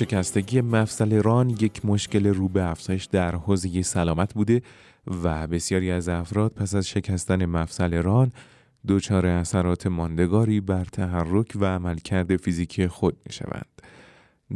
شکستگی مفصل ران یک مشکل رو به افزایش در حوزه سلامت بوده و بسیاری از افراد پس از شکستن مفصل ران دچار اثرات ماندگاری بر تحرک و عملکرد فیزیکی خود می شوند.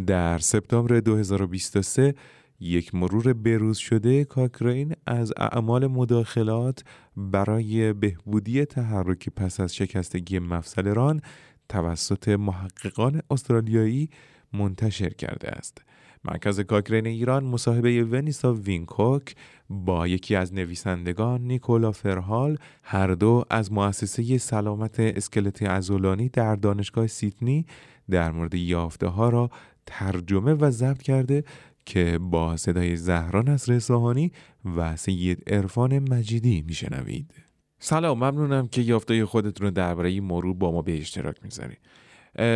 در سپتامبر 2023 یک مرور بروز شده کاکرین از اعمال مداخلات برای بهبودی تحرک پس از شکستگی مفصل ران توسط محققان استرالیایی منتشر کرده است. مرکز کاکرین ایران مصاحبه ونیسا وینکوک با یکی از نویسندگان نیکولا فرهال هر دو از مؤسسه سلامت اسکلت ازولانی در دانشگاه سیدنی در مورد یافته ها را ترجمه و ضبط کرده که با صدای زهران از رساهانی و سید عرفان مجیدی میشنوید. سلام ممنونم که یافته خودتون رو درباره مرور با ما به اشتراک می‌ذارید.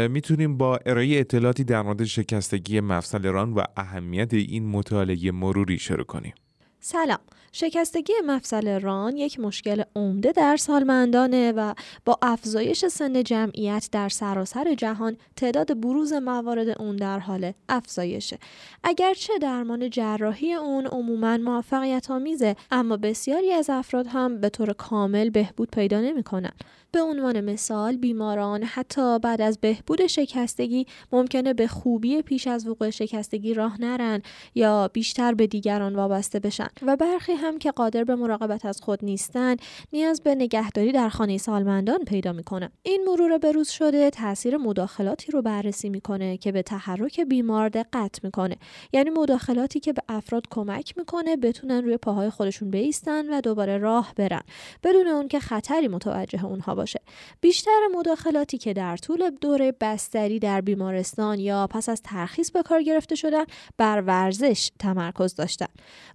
می‌تونیم با ارائه اطلاعاتی در مورد شکستگی مفصل ران و اهمیت این مطالعه مروری شروع کنیم. سلام. شکستگی مفصل ران یک مشکل عمده در سالمندانه و با افزایش سن جمعیت در سراسر جهان تعداد بروز موارد اون در حال افزایشه. اگرچه درمان جراحی اون عموما موفقیت آمیزه اما بسیاری از افراد هم به طور کامل بهبود پیدا نمی‌کنن به عنوان مثال بیماران حتی بعد از بهبود شکستگی ممکنه به خوبی پیش از وقوع شکستگی راه نرن یا بیشتر به دیگران وابسته بشن. و برخی هم که قادر به مراقبت از خود نیستن نیاز به نگهداری در خانه سالمندان پیدا می‌کنه. این مرور بروز شده تاثیر مداخلاتی رو بررسی می‌کنه که به تحرک بیمار دقت می‌کنه. یعنی مداخلاتی که به افراد کمک می‌کنه بتونن روی پاهای خودشون بیستن و دوباره راه برن بدون اون که خطری متوجه اونها باشه. بیشتر مداخلاتی که در طول دوره بستری در بیمارستان یا پس از ترخیص به کار گرفته شدن بر ورزش تمرکز داشتن.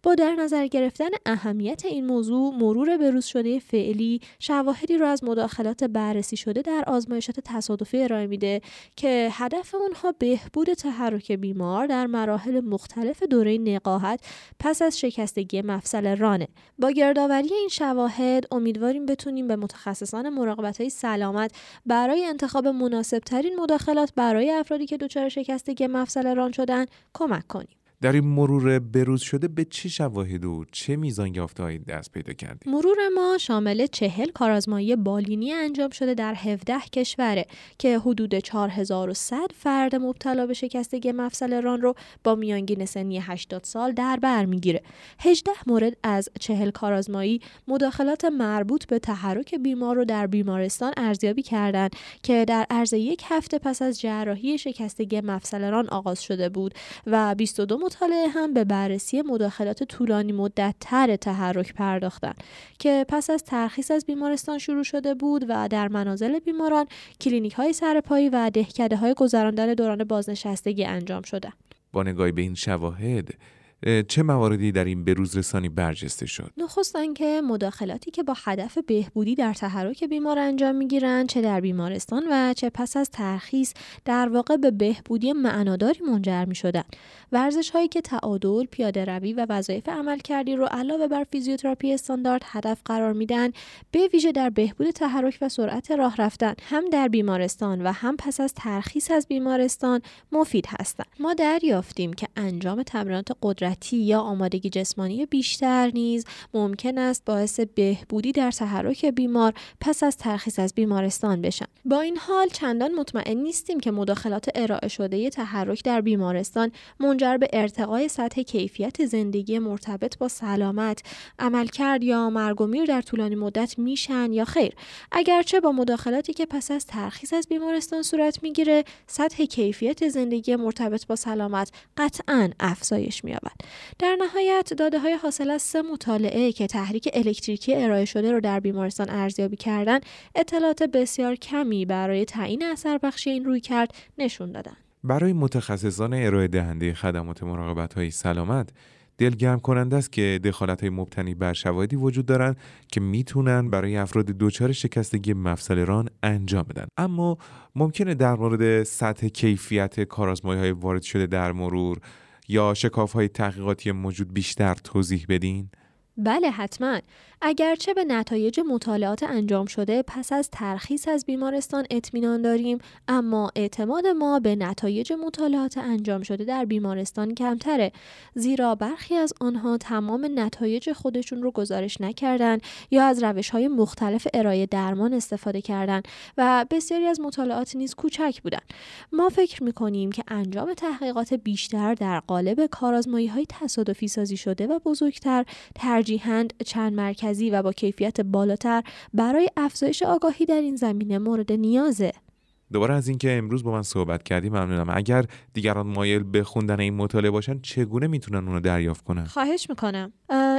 با در نظر گرفتن اهمیت این موضوع مرور بروز شده فعلی شواهدی را از مداخلات بررسی شده در آزمایشات تصادفی ارائه میده که هدف اونها بهبود تحرک بیمار در مراحل مختلف دوره نقاهت پس از شکستگی مفصل رانه. با گردآوری این شواهد امیدواریم بتونیم به متخصصان مراقبت های سلامت برای انتخاب مناسب ترین مداخلات برای افرادی که دچار شکستگی مفصل ران شدن کمک کنیم. در این مرور بروز شده به چه شواهد و چه میزان یافته دست پیدا کردید؟ مرور ما شامل چهل کارآزمایی بالینی انجام شده در 17 کشوره که حدود 4100 فرد مبتلا به شکستگی مفصل ران رو با میانگین سنی 80 سال در بر می‌گیره. 18 مورد از چهل کارآزمایی مداخلات مربوط به تحرک بیمار رو در بیمارستان ارزیابی کردند که در عرض یک هفته پس از جراحی شکستگی مفصل ران آغاز شده بود و 22 مطالعه هم به بررسی مداخلات طولانی مدت تر تحرک پرداختند که پس از ترخیص از بیمارستان شروع شده بود و در منازل بیماران کلینیک های سرپایی و دهکده های گذراندن دوران بازنشستگی انجام شده. با نگاهی به این شواهد چه مواردی در این بروز رسانی برجسته شد؟ نخست که مداخلاتی که با هدف بهبودی در تحرک بیمار انجام می‌گیرند چه در بیمارستان و چه پس از ترخیص در واقع به بهبودی معناداری منجر می شدن. ورزش هایی که تعادل، پیاده روی و وظایف عملکردی رو علاوه بر فیزیوتراپی استاندارد هدف قرار میدن به ویژه در بهبود تحرک و سرعت راه رفتن هم در بیمارستان و هم پس از ترخیص از بیمارستان مفید هستند. ما دریافتیم که انجام تمرینات قدرت یا آمادگی جسمانی بیشتر نیز ممکن است باعث بهبودی در تحرک بیمار پس از ترخیص از بیمارستان بشن. با این حال چندان مطمئن نیستیم که مداخلات ارائه شده تحرک در بیمارستان منجر به ارتقای سطح کیفیت زندگی مرتبط با سلامت عملکرد یا مرگ و میر در طولانی مدت میشن یا خیر. اگرچه با مداخلاتی که پس از ترخیص از بیمارستان صورت می‌گیره سطح کیفیت زندگی مرتبط با سلامت قطعا افزایش مییابد. در نهایت داده های حاصل از سه مطالعه که تحریک الکتریکی ارائه شده رو در بیمارستان ارزیابی کردن اطلاعات بسیار کمی برای تعیین اثر بخشی این روی کرد نشون دادن. برای متخصصان ارائه دهنده خدمات مراقبت های سلامت دلگرم کننده است که دخالت های مبتنی بر شواهدی وجود دارند که می‌تونن برای افراد دچار شکستگی مفصل ران انجام بدن. اما ممکنه در مورد سطح کیفیت کارآزمایی های وارد شده در مرور یا شکاف های تحقیقاتی موجود بیشتر توضیح بدین؟ بله حتما. اگرچه به نتایج مطالعات انجام شده پس از ترخیص از بیمارستان اطمینان داریم اما اعتماد ما به نتایج مطالعات انجام شده در بیمارستان کمتره زیرا برخی از آنها تمام نتایج خودشون رو گزارش نکردن یا از روش های مختلف ارائه درمان استفاده کردن و بسیاری از مطالعات نیز کوچک بودن. ما فکر می‌کنیم که انجام تحقیقات بیشتر در قالب کارآزمایی های تصادفی سازی شده و بزرگتر ترجیحاً چند مرکزی و با کیفیت بالاتر برای افزایش آگاهی در این زمینه مورد نیازه. دوباره از اینکه امروز با من صحبت کردی ممنونم. اگر دیگران مایل به خوندن این مطالعه باشن چگونه می‌تونن اونو دریافت کنن؟ خواهش می‌کنم.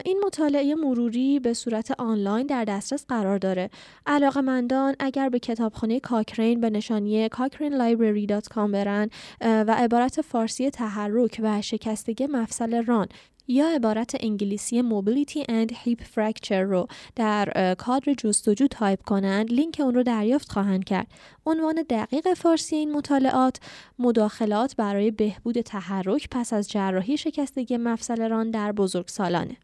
این مطالعه مروری به صورت آنلاین در دسترس قرار داره. مندان اگر به کتابخانه کاکرین به نشانی cochranelibrary.com برن و عبارت فارسی تحرک و شکستگی مفصل ران یا عبارت انگلیسی Mobility and Hip Fracture رو در کادر جستجو تایپ کنند لینک اون رو دریافت خواهند کرد. عنوان دقیق فارسی این مطالعات مداخلات برای بهبود تحرک پس از جراحی شکستگی مفصل ران در بزرگسالانه.